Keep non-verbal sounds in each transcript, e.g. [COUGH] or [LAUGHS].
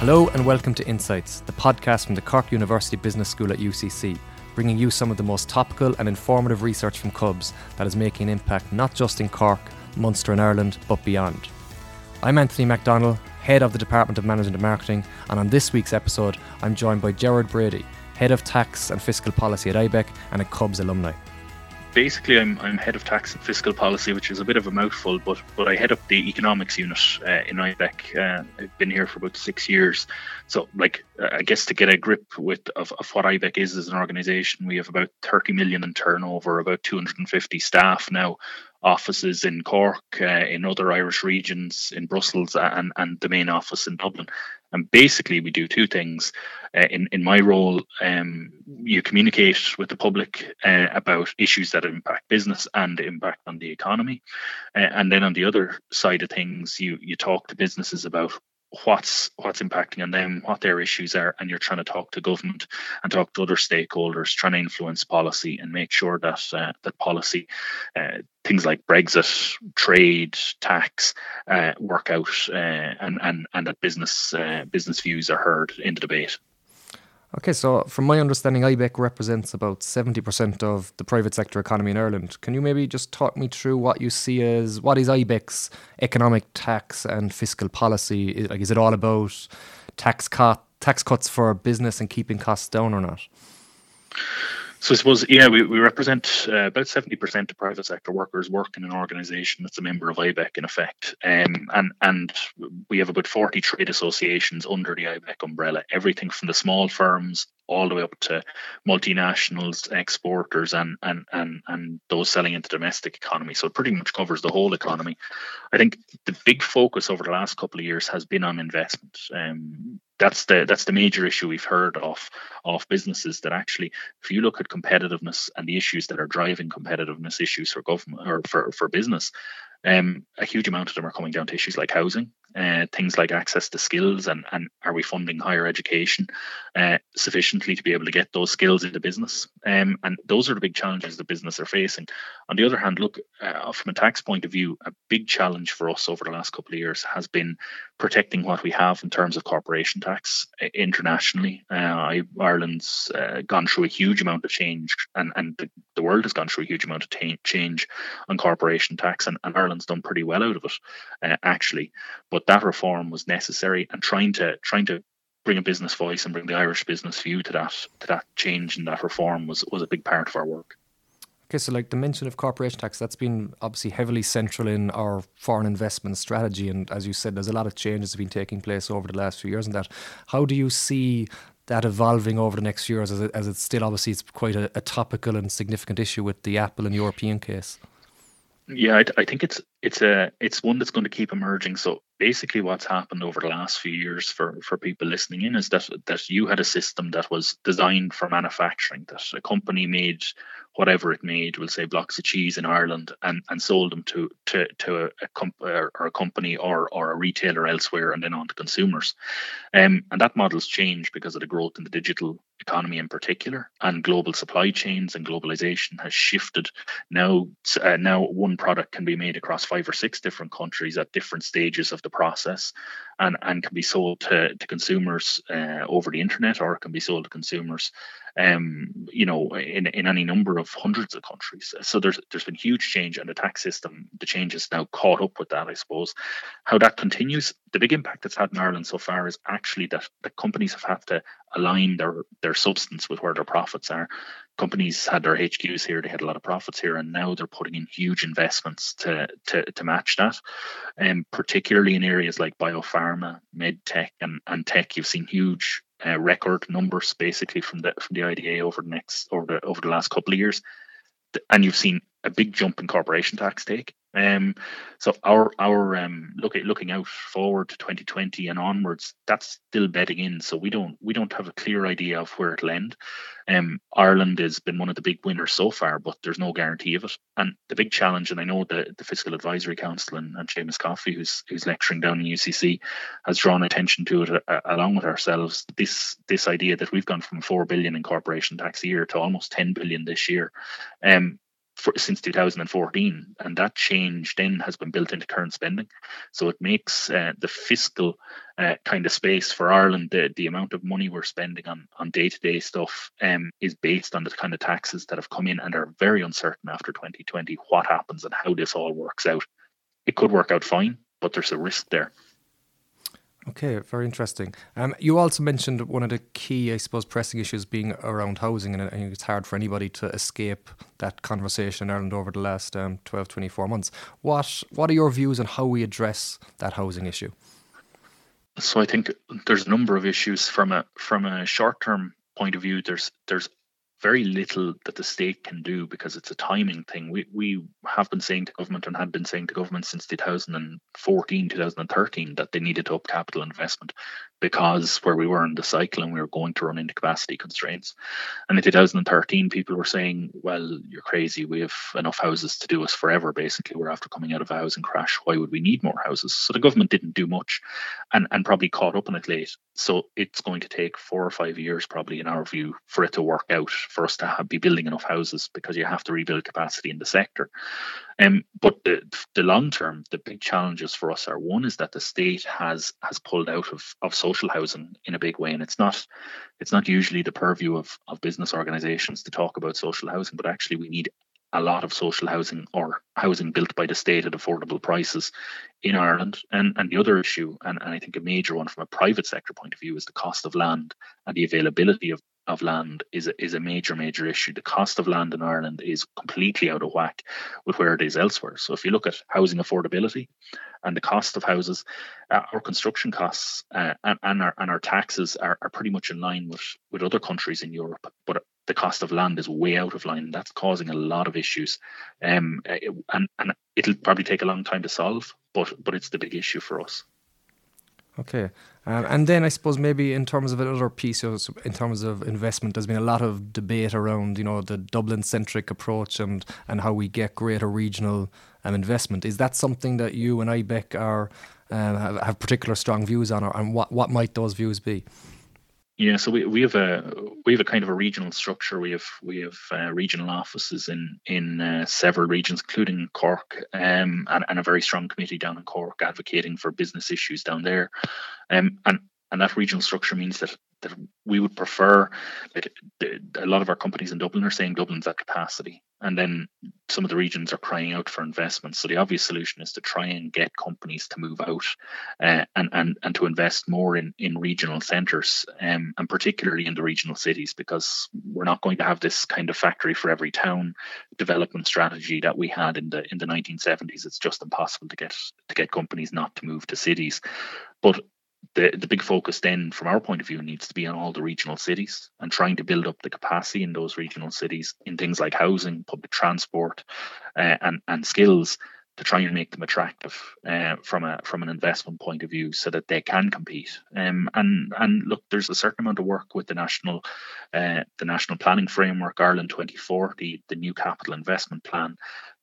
Hello and welcome to Insights, the podcast from the Cork University Business School at UCC, bringing you some of the most topical and informative research from CUBS that is making an impact not just in Cork, Munster, and Ireland, but beyond. I'm Anthony MacDonald, Head of the Department of Management and Marketing, and on this week's episode, I'm joined by Gerard Brady, Head of Tax and Fiscal Policy at IBEC and a CUBS alumni basically I'm, I'm head of tax and fiscal policy, which is a bit of a mouthful, but but I head up the economics unit uh, in IBEC. Uh, I've been here for about six years, so like uh, I guess to get a grip with of, of what IBEC is as an organisation, we have about 30 million in turnover, about 250 staff now, offices in Cork, uh, in other Irish regions, in Brussels, and and the main office in Dublin. And basically, we do two things. Uh, in in my role, um, you communicate with the public uh, about issues that impact business and impact on the economy, uh, and then on the other side of things, you you talk to businesses about what's what's impacting on them, what their issues are, and you're trying to talk to government and talk to other stakeholders, trying to influence policy and make sure that uh, that policy, uh, things like Brexit, trade, tax, uh, work out, uh, and and and that business uh, business views are heard in the debate. Okay, so from my understanding, IBEC represents about 70% of the private sector economy in Ireland. Can you maybe just talk me through what you see as what is IBEC's economic tax and fiscal policy? Like, is it all about tax cut, tax cuts for business and keeping costs down or not? So I suppose, yeah, we, we represent uh, about 70% of private sector workers work in an organisation that's a member of IBEC in effect. Um, and, and we have about 40 trade associations under the IBEC umbrella, everything from the small firms all the way up to multinationals, exporters, and and and and those selling into domestic economy. So it pretty much covers the whole economy. I think the big focus over the last couple of years has been on investment. Um, that's the that's the major issue we've heard of of businesses that actually, if you look at competitiveness and the issues that are driving competitiveness issues for government or for for business, um, a huge amount of them are coming down to issues like housing, uh, things like access to skills, and, and are we funding higher education uh, sufficiently to be able to get those skills into business? Um, and those are the big challenges the business are facing. On the other hand, look, uh, from a tax point of view, a big challenge for us over the last couple of years has been protecting what we have in terms of corporation tax uh, internationally. Uh, Ireland's uh, gone through a huge amount of change, and, and the, the world has gone through a huge amount of t- change on corporation tax, and, and Ireland's done pretty well out of it, actually. But that reform was necessary, and trying to trying to bring a business voice and bring the Irish business view to that to that change and that reform was was a big part of our work. Okay, so like the mention of corporation tax, that's been obviously heavily central in our foreign investment strategy. And as you said, there's a lot of changes have been taking place over the last few years in that. How do you see that evolving over the next years as, it, as it's still obviously it's quite a, a topical and significant issue with the Apple and European case? Yeah, I, I, think it's it's a it's one that's going to keep emerging. So basically, what's happened over the last few years for for people listening in is that that you had a system that was designed for manufacturing. That a company made whatever it made, we'll say blocks of cheese in Ireland, and, and sold them to to to a, a comp- or a company or or a retailer elsewhere, and then on to consumers. Um, and that model's changed because of the growth in the digital economy in particular, and global supply chains and globalization has shifted. Now, uh, now one product can be made across five or six different countries at different stages of the process, and and can be sold to to consumers uh, over the internet, or it can be sold to consumers um, you know, in, in any number of hundreds of countries. So there's there's been huge change, and the tax system, the change is now caught up with that. I suppose how that continues. The big impact it's had in Ireland so far is actually that the companies have had to align their their substance with where their profits are. Companies had their HQs here; they had a lot of profits here, and now they're putting in huge investments to to, to match that. And um, particularly in areas like biopharma, med tech, and and tech, you've seen huge uh, record numbers basically from the from the IDA over the next over the over the last couple of years, and you've seen a big jump in corporation tax take. Um, so our our um, look at looking out forward to 2020 and onwards, that's still bedding in. So we don't we don't have a clear idea of where it'll end. Um, Ireland has been one of the big winners so far, but there's no guarantee of it. And the big challenge, and I know the, the Fiscal Advisory Council and, and Seamus Coffey, who's who's lecturing down in UCC, has drawn attention to it uh, along with ourselves. This this idea that we've gone from four billion in corporation tax a year to almost 10 billion this year. Um, for, since 2014, and that change then has been built into current spending. So it makes uh, the fiscal uh, kind of space for Ireland, the, the amount of money we're spending on on day to day stuff um, is based on the kind of taxes that have come in and are very uncertain after 2020 what happens and how this all works out. It could work out fine, but there's a risk there. Okay, very interesting. Um, you also mentioned one of the key, I suppose, pressing issues being around housing, and think it's hard for anybody to escape that conversation in Ireland over the last um, 12, 24 months. What What are your views on how we address that housing issue? So I think there's a number of issues from a from a short term point of view. There's there's very little that the state can do because it's a timing thing. We we have been saying to government and had been saying to government since 2014, 2013 that they needed to up capital investment because where we were in the cycle and we were going to run into capacity constraints. And in 2013, people were saying, "Well, you're crazy. We have enough houses to do us forever. Basically, we're after coming out of a housing crash. Why would we need more houses?" So the government didn't do much, and and probably caught up on it late. So it's going to take four or five years, probably in our view, for it to work out for us to have, be building enough houses because you have to rebuild capacity in the sector. Um, but the, the long term, the big challenges for us are one is that the state has has pulled out of, of social housing in a big way, and it's not it's not usually the purview of, of business organisations to talk about social housing, but actually we need a lot of social housing or housing built by the state at affordable prices in Ireland. And and the other issue, and, and I think a major one from a private sector point of view, is the cost of land and the availability of of land is a, is a major major issue. The cost of land in Ireland is completely out of whack with where it is elsewhere. So if you look at housing affordability and the cost of houses, uh, our construction costs uh, and, and our and our taxes are, are pretty much in line with with other countries in Europe. But the cost of land is way out of line. That's causing a lot of issues, um, and and it'll probably take a long time to solve. But but it's the big issue for us. Okay. Um, and then I suppose maybe in terms of another piece, in terms of investment, there's been a lot of debate around, you know, the Dublin-centric approach and, and how we get greater regional um, investment. Is that something that you and IBEC are um, have, have particular strong views on, or, and what, what might those views be? Yeah, so we, we have a we have a kind of a regional structure. We have we have uh, regional offices in in uh, several regions, including Cork, um, and, and a very strong committee down in Cork advocating for business issues down there. Um, and and that regional structure means that that we would prefer like a lot of our companies in Dublin are saying Dublin's at capacity and then some of the regions are crying out for investment. So the obvious solution is to try and get companies to move out uh, and, and and to invest more in in regional centres um, and particularly in the regional cities because we're not going to have this kind of factory for every town development strategy that we had in the in the 1970s it's just impossible to get to get companies not to move to cities. But the, the big focus then from our point of view needs to be on all the regional cities and trying to build up the capacity in those regional cities in things like housing public transport uh, and and skills to try and make them attractive uh, from a from an investment point of view so that they can compete. Um, and and look there's a certain amount of work with the national uh, the national planning framework Ireland 2040 the new capital investment plan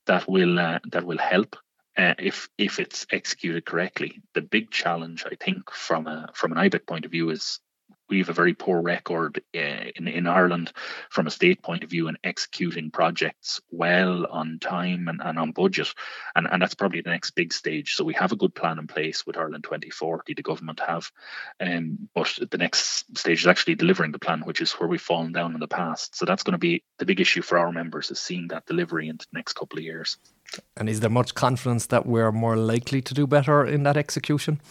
that will uh, that will help uh, if if it's executed correctly. The big challenge, I think, from a from an IBEC point of view, is we have a very poor record uh, in in Ireland from a state point of view in executing projects well on time and, and on budget, and and that's probably the next big stage. So we have a good plan in place with Ireland 2040. The government have, um, but the next stage is actually delivering the plan, which is where we've fallen down in the past. So that's going to be the big issue for our members is seeing that delivery into the next couple of years. And is there much confidence that we're more likely to do better in that execution?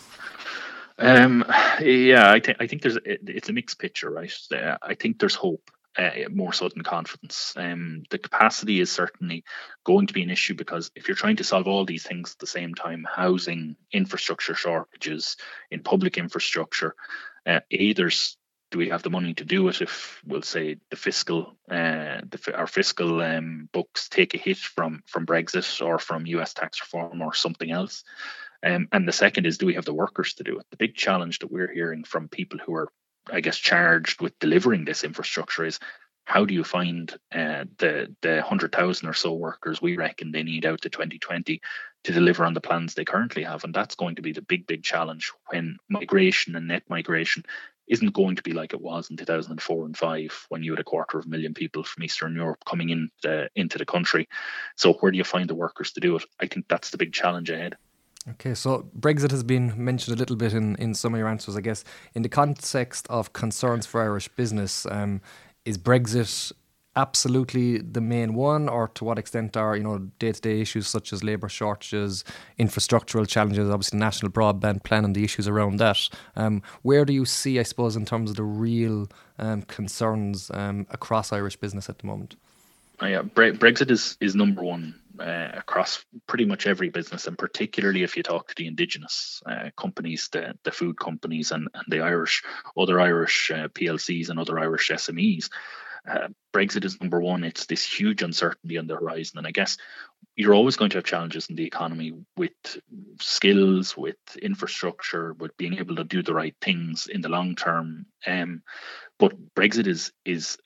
Um, yeah, I think I think there's it's a mixed picture, right? Uh, I think there's hope. Uh, more so than confidence. Um, the capacity is certainly going to be an issue because if you're trying to solve all these things at the same time, housing, infrastructure shortages in public infrastructure, uh, do we have the money to do it if we'll say the fiscal uh, the, our fiscal um, books take a hit from from Brexit or from US tax reform or something else um, and the second is do we have the workers to do it the big challenge that we're hearing from people who are I guess charged with delivering this infrastructure is how do you find uh, the the hundred thousand or so workers we reckon they need out to 2020 to deliver on the plans they currently have, and that's going to be the big big challenge when migration and net migration isn't going to be like it was in 2004 and 5 when you had a quarter of a million people from Eastern Europe coming in the, into the country. So where do you find the workers to do it? I think that's the big challenge ahead. Okay, so Brexit has been mentioned a little bit in, in some of your answers, I guess. In the context of concerns for Irish business, um, is Brexit absolutely the main one, or to what extent are you know day to day issues such as labour shortages, infrastructural challenges, obviously national broadband plan and the issues around that? Um, where do you see, I suppose, in terms of the real um, concerns um, across Irish business at the moment? Uh, yeah, Bre- Brexit is is number one uh, across pretty much every business, and particularly if you talk to the indigenous uh, companies, the the food companies, and, and the Irish other Irish uh, PLCs and other Irish SMEs. Uh, Brexit is number one. It's this huge uncertainty on the horizon, and I guess you're always going to have challenges in the economy with skills, with infrastructure, with being able to do the right things in the long term. Um, but Brexit is is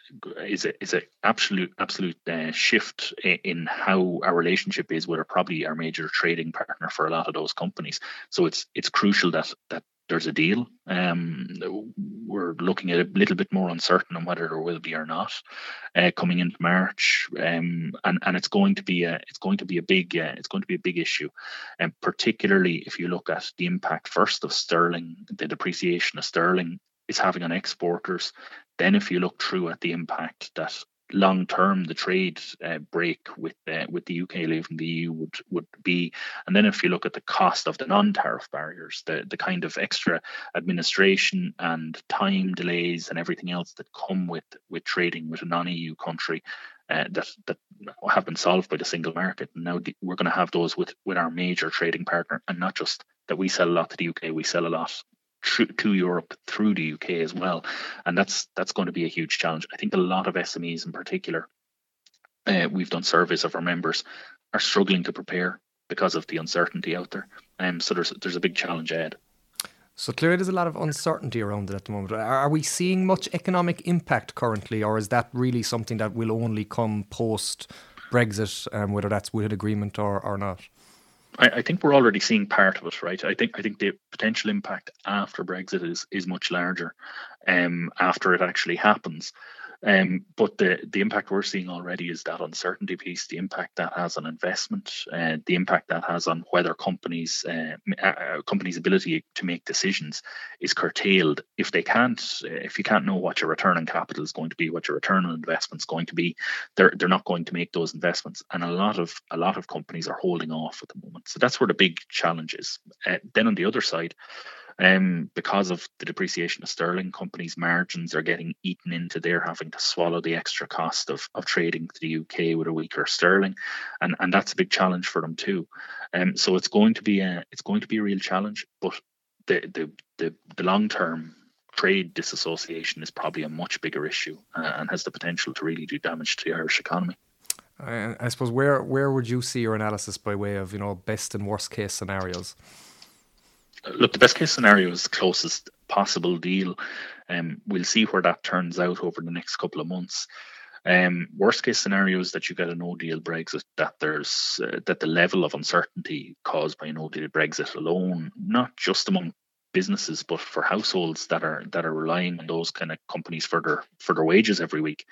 is a is a absolute absolute uh, shift in how our relationship is with our probably our major trading partner for a lot of those companies. So it's it's crucial that that there's a deal. Um, we're looking at a little bit more uncertain on whether there will be or not uh, coming into March, um, and and it's going to be a it's going to be a big uh, it's going to be a big issue, and particularly if you look at the impact first of sterling, the depreciation of sterling is having on exporters. Then if you look through at the impact that long term the trade uh, break with uh, with the UK leaving the EU would would be and then if you look at the cost of the non-tariff barriers the the kind of extra administration and time delays and everything else that come with with trading with a non-EU country uh, that that have been solved by the single market. Now the, we're going to have those with with our major trading partner, and not just that we sell a lot to the UK, we sell a lot to Europe through the UK as well, and that's that's going to be a huge challenge. I think a lot of SMEs in particular, uh, we've done surveys of our members, are struggling to prepare because of the uncertainty out there. Um, so there's there's a big challenge ahead. So clearly, there's a lot of uncertainty around it at the moment. Are we seeing much economic impact currently, or is that really something that will only come post Brexit, um, whether that's with an agreement or, or not? I, I, think we're already seeing part of it, right? I think I think the potential impact after Brexit is is much larger, um, after it actually happens. Um, but the the impact we're seeing already is that uncertainty piece, the impact that has on investment, uh, the impact that has on whether companies uh, uh, companies' ability to make decisions is curtailed if they can't if you can't know what your return on capital is going to be, what your return on investment is going to be, they're they're not going to make those investments, and a lot of a lot of companies are holding off at the moment. So that's where the big challenge is. Uh, then on the other side. Um, because of the depreciation of sterling, companies' margins are getting eaten into. They're having to swallow the extra cost of, of trading to the UK with a weaker sterling, and, and that's a big challenge for them too. Um, so it's going to be a it's going to be a real challenge, but the the the, the long term trade disassociation is probably a much bigger issue uh, and has the potential to really do damage to the Irish economy. I suppose where where would you see your analysis by way of you know best and worst case scenarios? Look, the best case scenario is closest possible deal. Um, we'll see where that turns out over the next couple of months. Um, worst case scenario is that you get a no deal Brexit, that there's uh, that the level of uncertainty caused by a no deal Brexit alone, not just among businesses, but for households that are that are relying on those kind of companies for their for their wages every week,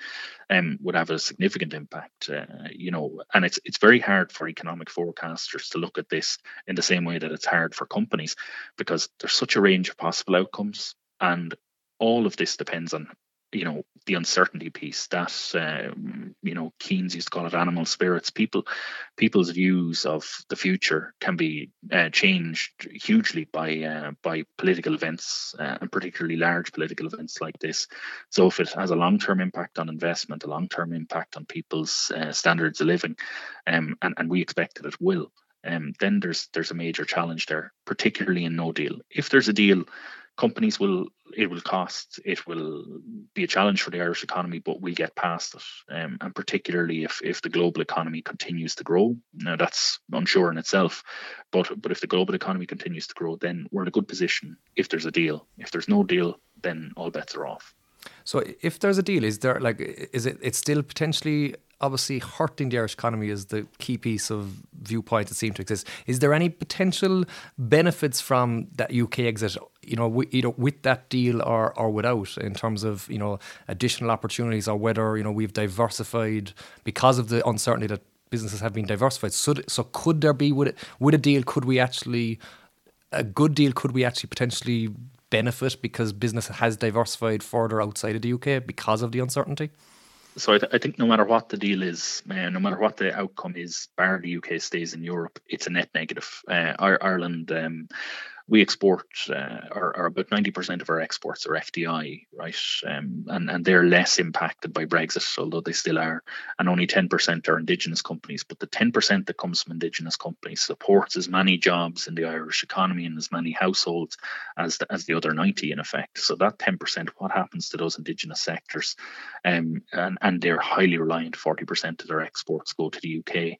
um, would have a significant impact. Uh, you know, and it's it's very hard for economic forecasters to look at this in the same way that it's hard for companies, because there's such a range of possible outcomes, and all of this depends on you know the uncertainty piece that uh, you know Keynes used to call it animal spirits. People, people's views of the future can be uh, changed hugely by uh, by political events uh, and particularly large political events like this. So if it has a long term impact on investment, a long term impact on people's uh, standards of living, um, and and we expect that it will. Um, then there's there's a major challenge there, particularly in no deal. If there's a deal, companies will it will cost it will be a challenge for the irish economy but we'll get past it. Um, and particularly if if the global economy continues to grow. Now that's unsure in itself but but if the global economy continues to grow then we're in a good position. If there's a deal if there's no deal then all bets are off. So if there's a deal is there like is it it's still potentially obviously hurting the Irish economy is the key piece of viewpoint that seems to exist. Is there any potential benefits from that UK exit? You know, either with that deal or or without, in terms of you know additional opportunities, or whether you know we've diversified because of the uncertainty that businesses have been diversified. So, so could there be with with a deal? Could we actually a good deal? Could we actually potentially benefit because business has diversified further outside of the UK because of the uncertainty? So I, th- I, think no matter what the deal is, uh, no matter what the outcome is, bar the UK stays in Europe, it's a net negative. Uh, Ireland um, we export uh, or, or, about 90% of our exports are FDI, right? Um, and, and they're less impacted by Brexit, although they still are. And only 10% are Indigenous companies. But the 10% that comes from Indigenous companies supports as many jobs in the Irish economy and as many households as the, as the other 90 in effect. So that 10%, what happens to those Indigenous sectors? Um, and, and they're highly reliant, 40% of their exports go to the UK.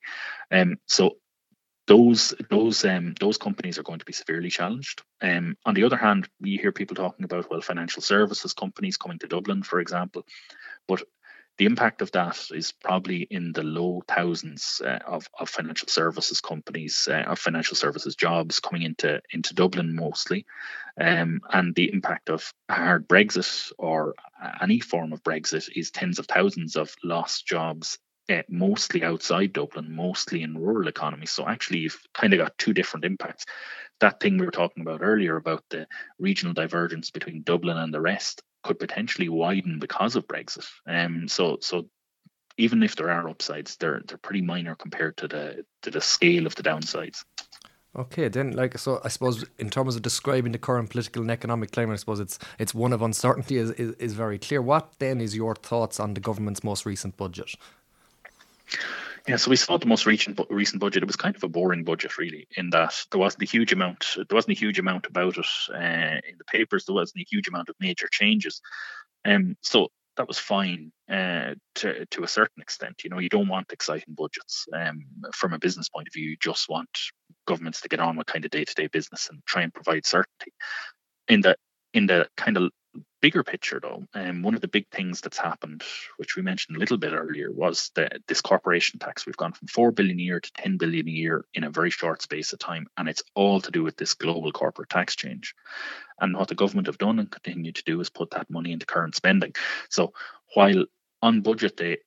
Um, so those those um, those companies are going to be severely challenged. Um, on the other hand, we hear people talking about well, financial services companies coming to Dublin, for example, but the impact of that is probably in the low thousands uh, of, of financial services companies, uh, of financial services jobs coming into into Dublin mostly, um, and the impact of a hard Brexit or any form of Brexit is tens of thousands of lost jobs uh, mostly outside Dublin, mostly in rural economies. So actually, you've kind of got two different impacts. That thing we were talking about earlier about the regional divergence between Dublin and the rest could potentially widen because of Brexit. Um, so so even if there are upsides, they're they're pretty minor compared to the to the scale of the downsides. Okay, then, like so, I suppose in terms of describing the current political and economic climate, I suppose it's it's one of uncertainty is, is, is very clear. What then is your thoughts on the government's most recent budget? Yeah, so we saw the most recent recent budget. It was kind of a boring budget, really, in that there wasn't a huge amount. There wasn't a huge amount about it uh, in the papers. There wasn't a huge amount of major changes, um, so that was fine uh, to to a certain extent. You know, you don't want exciting budgets um, from a business point of view. You just want governments to get on with kind of day to day business and try and provide certainty. In the in the kind of bigger picture though um, one of the big things that's happened which we mentioned a little bit earlier was that this corporation tax. We've gone from 4 billion a year to 10 billion a year in a very short space of time and it's all to do with this global corporate tax change. And what the government have done and continue to do is put that money into current spending. So while on budget day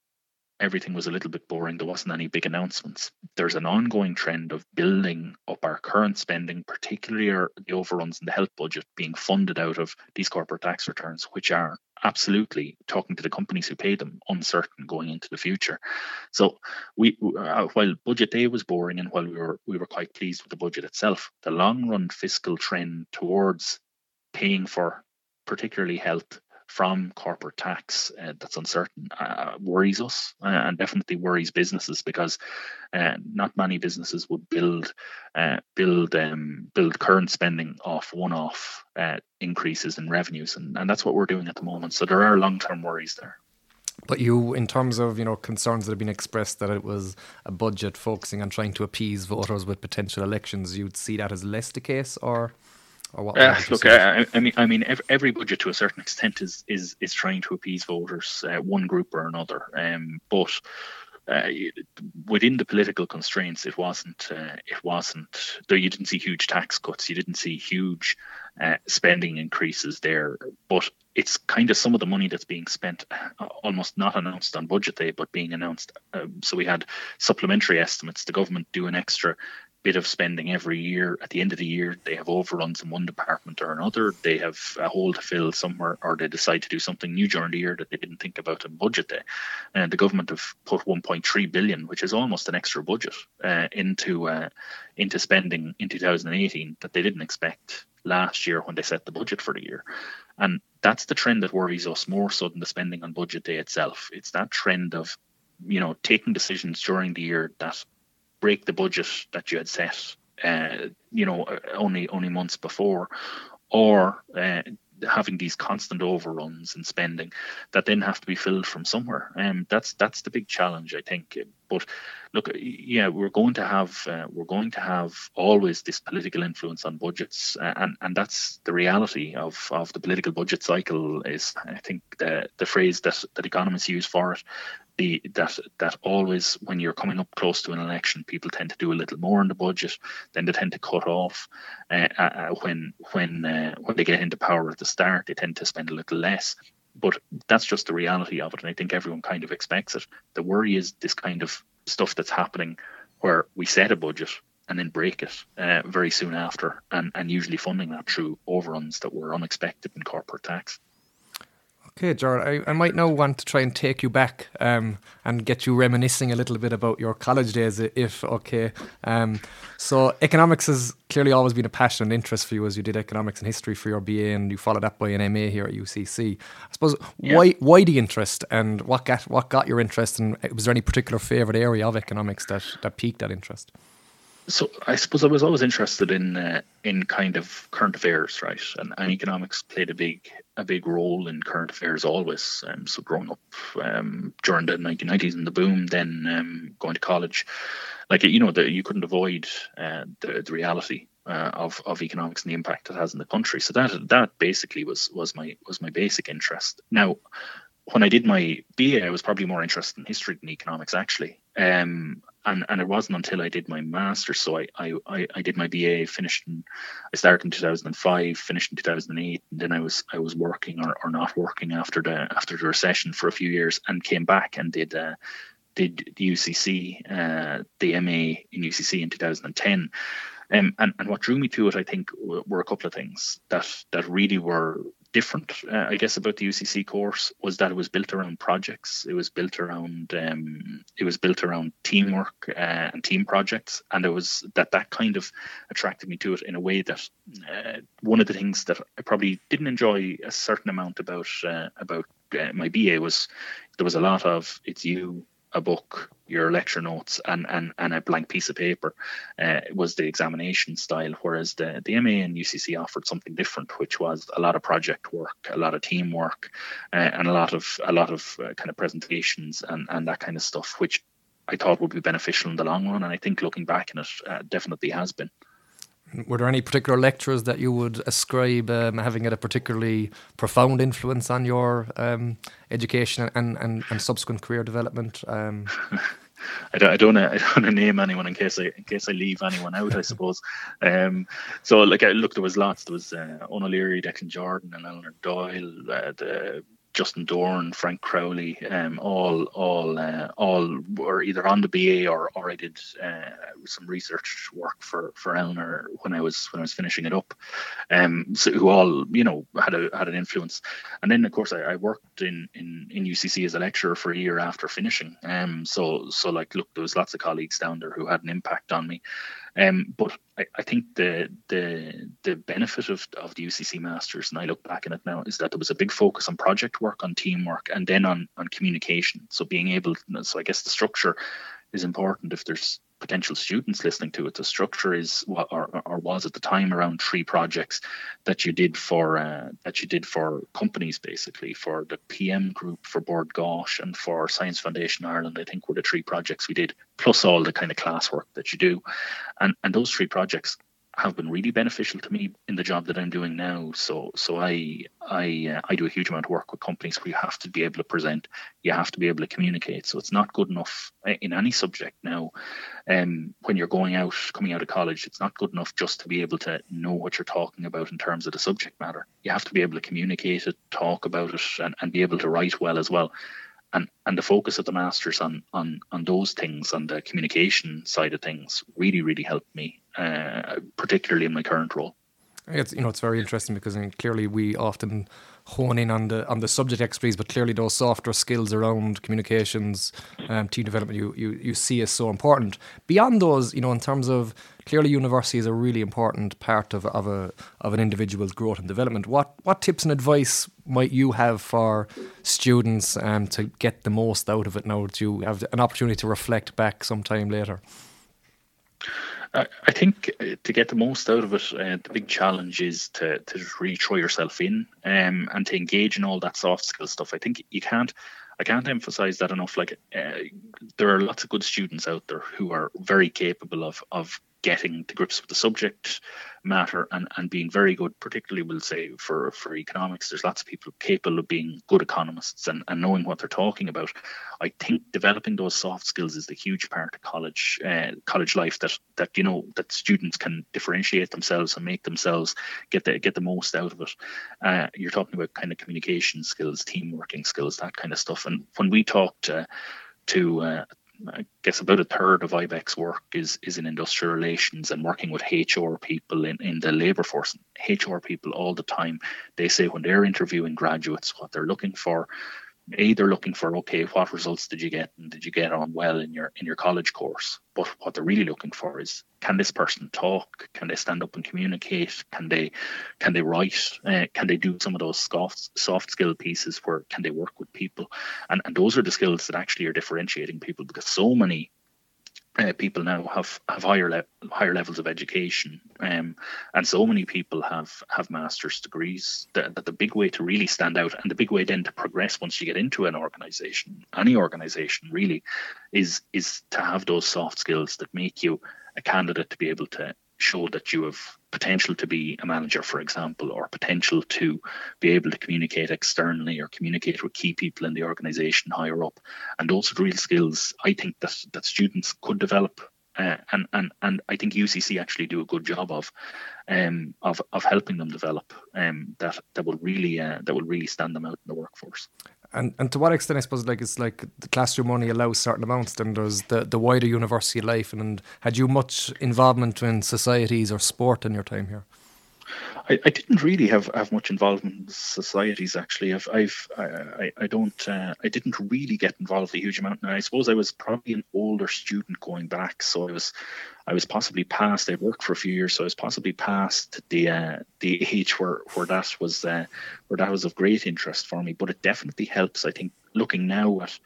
everything was a little bit boring. There wasn't any big announcements. There's an ongoing trend of building up our current spending, particularly our, the overruns in the health budget, being funded out of these corporate tax returns, which are absolutely talking to the companies who pay them uncertain going into the future. So we, uh, while budget day was boring and while we were we were quite pleased with the budget itself, the long run fiscal trend towards paying for particularly health from corporate tax uh, that's uncertain uh, worries us uh, and definitely worries businesses because uh, not many businesses would build uh, build um, build current spending off one-off uh, increases in revenues and, and that's what we're doing at the moment. So there are long-term worries there. But you, in terms of you know concerns that have been expressed that it was a budget focusing on trying to appease voters with potential elections, you'd see that as less the case, or or what? Uh, look, I, I, mean, I mean, every, every, budget to a certain extent is is is trying to appease voters, uh, one group or another. Um, but uh, within the political constraints, it wasn't. Uh, it wasn't. Though you didn't see huge tax cuts, you didn't see huge uh, spending increases there. But it's kind of some of the money that's being spent, uh, almost not announced on budget day, but being announced. Um, so we had supplementary estimates. The government do an extra bit of spending every year. At the end of the year, they have overruns in one department or another. They have a hole to fill somewhere, or they decide to do something new during the year that they didn't think about in budget day. And the government have put 1.3 billion, which is almost an extra budget, uh, into uh, into spending in 2018 that they didn't expect last year when they set the budget for the year. And that's the trend that worries us more so than the spending on budget day itself. It's that trend of you know taking decisions during the year that break the budget that you had set, uh, you know, only only months before, or uh, having these constant overruns and spending that then have to be filled from somewhere. And um, that's that's the big challenge, I think. But look, yeah, we're going to have uh, we're going to have always this political influence on budgets, uh, and and that's the reality of of the political budget cycle. Is I think the the phrase that that economists use for it the that that always when you're coming up close to an election, people tend to do a little more in the budget, then they tend to cut off. Uh, uh, uh when when uh, when they get into power at the start, they tend to spend a little less. But that's just the reality of it, and I think everyone kind of expects it. The worry is this kind of stuff that's happening, where we set a budget and then break it uh, very soon after, and, and usually funding that through overruns that were unexpected in corporate tax. Okay, Gerard, I, I might now want to try and take you back um, and get you reminiscing a little bit about your college days, if okay. Um, so, economics has clearly always been a passion and interest for you as you did economics and history for your BA and you followed up by an MA here at UCC. I suppose, yeah. why why the interest and what got, what got your interest, and was there any particular favourite area of economics that, that piqued that interest? So I suppose I was always interested in uh, in kind of current affairs, right? And, and, economics played a big a big role in current affairs always. Um, so growing up um, during the 1990s and the boom, then um, going to college, like you know, the, you couldn't avoid uh, the, the reality uh, of of economics and the impact it has in the country. So that that basically was was my was my basic interest. Now, when I did my BA, I was probably more interested in history than economics actually. Um, and and it wasn't until I did my master's. So I I, I did my BA, finished in, I started in 2005, finished in 2008, and then I was I was working or, or not working after the after the recession for a few years, and came back and did uh, did the UCC, uh, the MA in UCC in 2010. Um, and, and what drew me to it, I think, were a couple of things that that really were different, uh, I guess, about the UCC course was that it was built around projects. It was built around um, it was built around teamwork uh, and team projects, and it was that that kind of attracted me to it in a way that uh, one of the things that I probably didn't enjoy a certain amount about uh, about uh, my BA was there was a lot of it's you a book, your lecture notes, and and, and a blank piece of paper uh, was the examination style. Whereas the the MA and UCC offered something different, which was a lot of project work, a lot of teamwork, uh, and a lot of a lot of uh, kind of presentations and and that kind of stuff, which I thought would be beneficial in the long run. And I think looking back in it, uh, definitely has been. Were there any particular lectures that you would ascribe um, having had a particularly profound influence on your um, education and, and, and subsequent career development? Um, [LAUGHS] I don't, I don't, [LAUGHS] I don't want to name anyone in case I, in case I leave anyone out, I [LAUGHS] suppose. Um, so like, I look, there was lots. There was uh, O'Leary, Declan Jordan, and Eleanor Doyle. Uh, the Justin Doran, Frank Crowley, um, all all uh, all were either on the BA or or I did uh, some research work for for Eleanor when I was when I was finishing it up, um, so who all you know had a had an influence, and then of course I, I worked in, in in UCC as a lecturer for a year after finishing, um, so so like look there was lots of colleagues down there who had an impact on me, um, but I, I, think the the the benefit of, of the UCC Masters, and I look back on it now, is that there was a big focus on project work, on teamwork, and then on on communication. So being able, to, so I guess the structure is important if there's potential students listening to it. The structure is what or, or was at the time around three projects that you did for uh, that you did for companies basically for the PM group for Bord Gáis and for Science Foundation Ireland. I think were the three projects we did plus all the kind of classwork that you do, and and those three projects have been really beneficial to me in the job that I'm doing now. So so I I uh, I do a huge amount of work with companies where you have to be able to present, you have to be able to communicate. So it's not good enough uh, in any subject now. Um, when you're going out, coming out of college, it's not good enough just to be able to know what you're talking about in terms of the subject matter. You have to be able to communicate it, talk about it, and, and be able to write well as well and and the focus of the masters on on on those things on the communication side of things really really helped me uh, particularly in my current role it's you know it's very interesting because I mean, clearly we often hone in on the on the subject expertise, but clearly those softer skills around communications, um, team development, you, you you see is so important. Beyond those, you know, in terms of clearly university is a really important part of, of a of an individual's growth and development. What what tips and advice might you have for students um, to get the most out of it now that you have an opportunity to reflect back sometime later? I think uh, to get the most out of it, uh, the big challenge is to to really throw yourself in um, and to engage in all that soft skill stuff. I think you can't. I can't emphasize that enough. Like uh, there are lots of good students out there who are very capable of of getting to grips with the subject matter and, and being very good, particularly we'll say for, for economics, there's lots of people capable of being good economists and, and knowing what they're talking about. I think developing those soft skills is the huge part of college uh, college life that that you know that students can differentiate themselves and make themselves get the get the most out of it. Uh, you're talking about kind of communication skills, team working skills, that kind of stuff. And when we talked uh, to uh, I guess about a third of IBEC's work is is in industrial relations and working with HR people in, in the labour force. HR people all the time, they say when they're interviewing graduates, what they're looking for a they're looking for okay what results did you get? And did you get on well in your in your college course? But what they're really looking for is can this person talk? Can they stand up and communicate? Can they can they write? Uh, can they do some of those soft soft skill pieces where can they work with people? And and those are the skills that actually are differentiating people because so many uh, people now have have higher le- higher levels of education, um, and so many people have have master's degrees. That, that the big way to really stand out, and the big way then to progress once you get into an organization, any organization really, is is to have those soft skills that make you a candidate to be able to show that you have potential to be a manager, for example, or potential to be able to communicate externally or communicate with key people in the organization higher up. And those real skills I think that, that students could develop. Uh, and, and and I think UCC actually do a good job of um, of of helping them develop um, that that will really uh, that will really stand them out in the workforce. And and to what extent, I suppose, like it's like the classroom only allows certain amounts. Then there's the, the wider university life. And, and had you much involvement in societies or sport in your time here? I, I didn't really have, have much involvement in societies actually. I've, I've I, I don't uh, I didn't really get involved a huge amount. And I suppose I was probably an older student going back, so I was I was possibly past. I'd worked for a few years, so I was possibly past the uh, the [LAUGHS] age where where that was uh, where that was of great interest for me. But it definitely helps. I think looking now at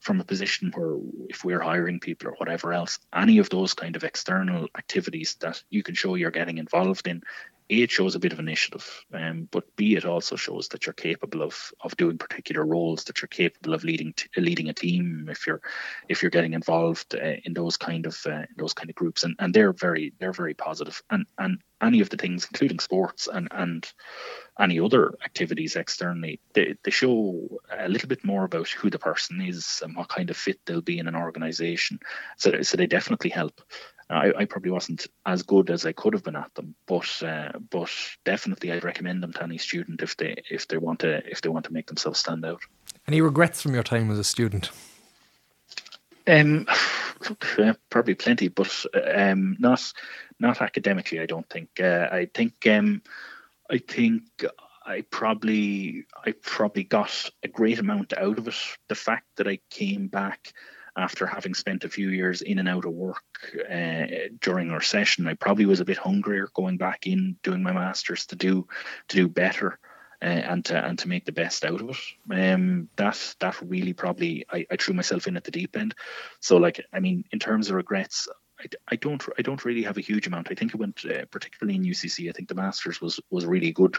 from a position where if we're hiring people or whatever else, any of those kind of external activities that you can show you're getting involved in a, it shows a bit of initiative, um, but B, it also shows that you're capable of of doing particular roles, that you're capable of leading t- leading a team if you're if you're getting involved uh, in those kind of uh, those kind of groups, and, and they're very they're very positive, and and any of the things, including sports and and any other activities externally, they, they show a little bit more about who the person is and what kind of fit they'll be in an organization. So, so they definitely help. I, I, probably wasn't as good as I could have been at them, but uh, but definitely I'd recommend them to any student if they if they want to if they want to make themselves stand out. Any regrets from your time as a student? Um, [SIGHS] probably plenty, but um, not not academically. I don't think. Uh, I think um, I think I probably I probably got a great amount out of it. The fact that I came back after having spent a few years in and out of work uh, during our session, I probably was a bit hungrier going back in doing my masters to do to do better. Uh, and to and to make the best out of it. Um, that that really probably I, I threw myself in at the deep end. So like I mean, in terms of regrets, I, don't I don't really have a huge amount. I think it went uh, particularly in UCC. I think the masters was was really good,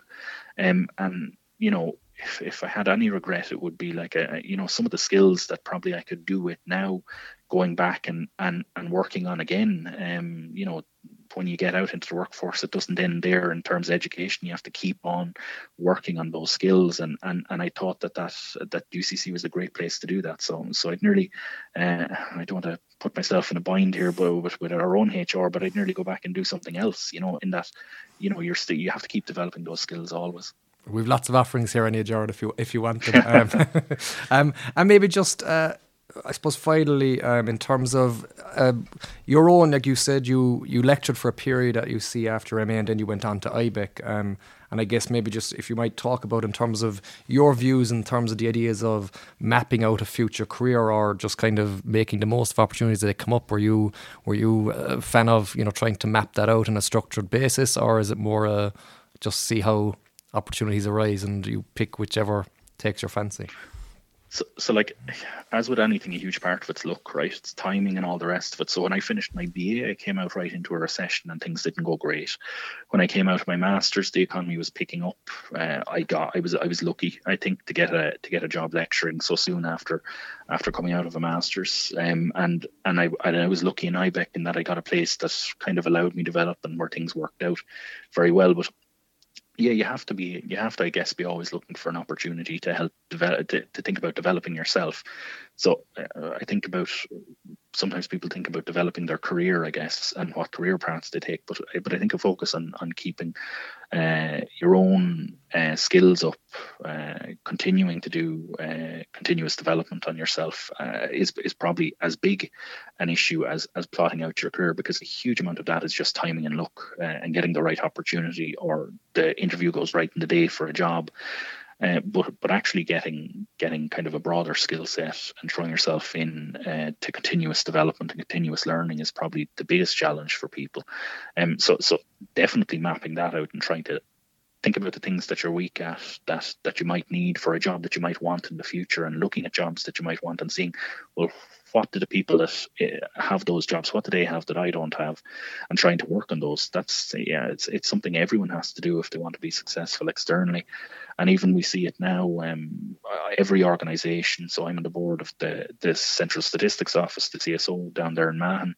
um, and you know if, if I had any regret, it would be like a, you know some of the skills that probably I could do it now, going back and and and working on again. Um, you know, when you get out into the workforce, it doesn't end there in terms of education. You have to keep on working on those skills, and and and I thought that that that UCC was a great place to do that. So so I'd nearly, uh, I don't want to put myself in a bind here, but with, with our own HR, but I'd nearly go back and do something else. You know, in that, you know, you're still you have to keep developing those skills always. We've lots of offerings here on you, Gerard, if you if you want them. [LAUGHS] um, um, and maybe just, uh, I suppose, finally, um, in terms of uh, your own, like you said, you you lectured for a period at UC after MA, and then you went on to IBEC. Um, and I guess maybe just if you might talk about in terms of your views in terms of the ideas of mapping out a future career or just kind of making the most of opportunities that come up. Were you were you a fan of you know trying to map that out on a structured basis, or is it more uh, just see how opportunities arise and you pick whichever takes your fancy? So, so like, as with anything, a huge part of it's luck, right? It's timing and all the rest of it. So when I finished my BA, I came out right into a recession and things didn't go great. When I came out of my masters, the economy was picking up. Uh, I got, I was, I was lucky, I think, to get a to get a job lecturing so soon after, after coming out of a masters. Um, and and I and I was lucky in IBEC in that I got a place that kind of allowed me to develop and where things worked out very well. But yeah, you have to be, you have to, I guess, be always looking for an opportunity to help develop, to, to think about developing yourself. So uh, I think about sometimes people think about developing their career, I guess, and what career paths they take. But but I think a focus on on keeping uh, your own uh, skills up, uh, continuing to do uh, continuous development on yourself uh, is is probably as big an issue as as plotting out your career because a huge amount of that is just timing and luck uh, and getting the right opportunity or the interview goes right in the day for a job. Uh, but but actually getting getting kind of a broader skill set and throwing yourself in uh, to continuous development and continuous learning is probably the biggest challenge for people. Um, so so definitely mapping that out and trying to think about the things that you're weak at that that you might need for a job that you might want in the future and looking at jobs that you might want and seeing well what do the people that eh, have those jobs what do they have that I don't have? And trying to work on those. That's yeah it's it's something everyone has to do if they want to be successful externally. And even we see it now um, every organization so I'm on the board of the the central statistics office the CSO down there in Mahon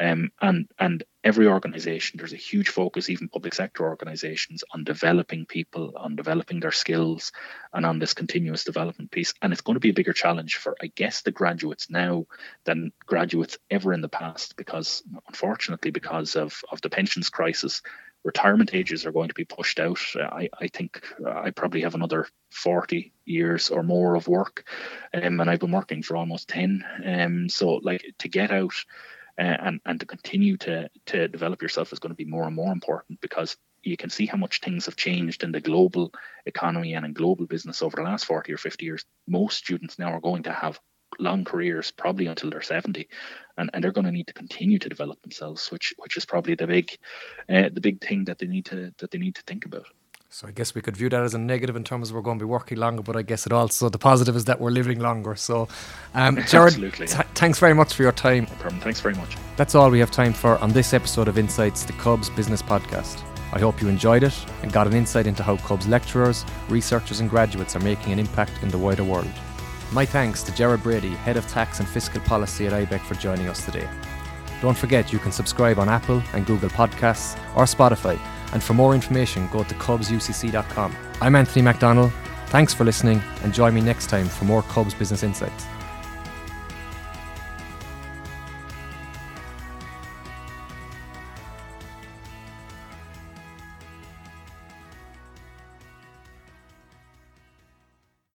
um, and and every organization there's a huge focus even public sector organizations on developing people on developing their skills and on this continuous development piece. And it's going to be a bigger challenge for I guess the graduates now than graduates ever in the past because unfortunately because of, of the pensions crisis retirement ages are going to be pushed out. I, I think I probably have another 40 years or more of work um, and I've been working for almost 10 um, so like to get out and and to continue to to develop yourself is going to be more and more important because you can see how much things have changed in the global economy and in global business over the last 40 or 50 years. Most students now are going to have long careers probably until they're 70 and, and they're going to need to continue to develop themselves which which is probably the big uh, the big thing that they need to that they need to think about so I guess we could view that as a negative in terms of we're going to be working longer, but I guess it also the positive is that we're living longer. So, um, [LAUGHS] Gerard, thanks very much for your time. No problem. Thanks very much. That's all we have time for on this episode of Insights, the Cubs Business Podcast. I hope you enjoyed it and got an insight into how Cubs lecturers, researchers, and graduates are making an impact in the wider world. My thanks to Gerard Brady, Head of Tax and Fiscal Policy at IBEC, for joining us today. Don't forget you can subscribe on Apple and Google Podcasts or Spotify and for more information, go to cubsucc.com. I'm Anthony MacDonald. Thanks for listening and join me next time for more Cubs Business Insights.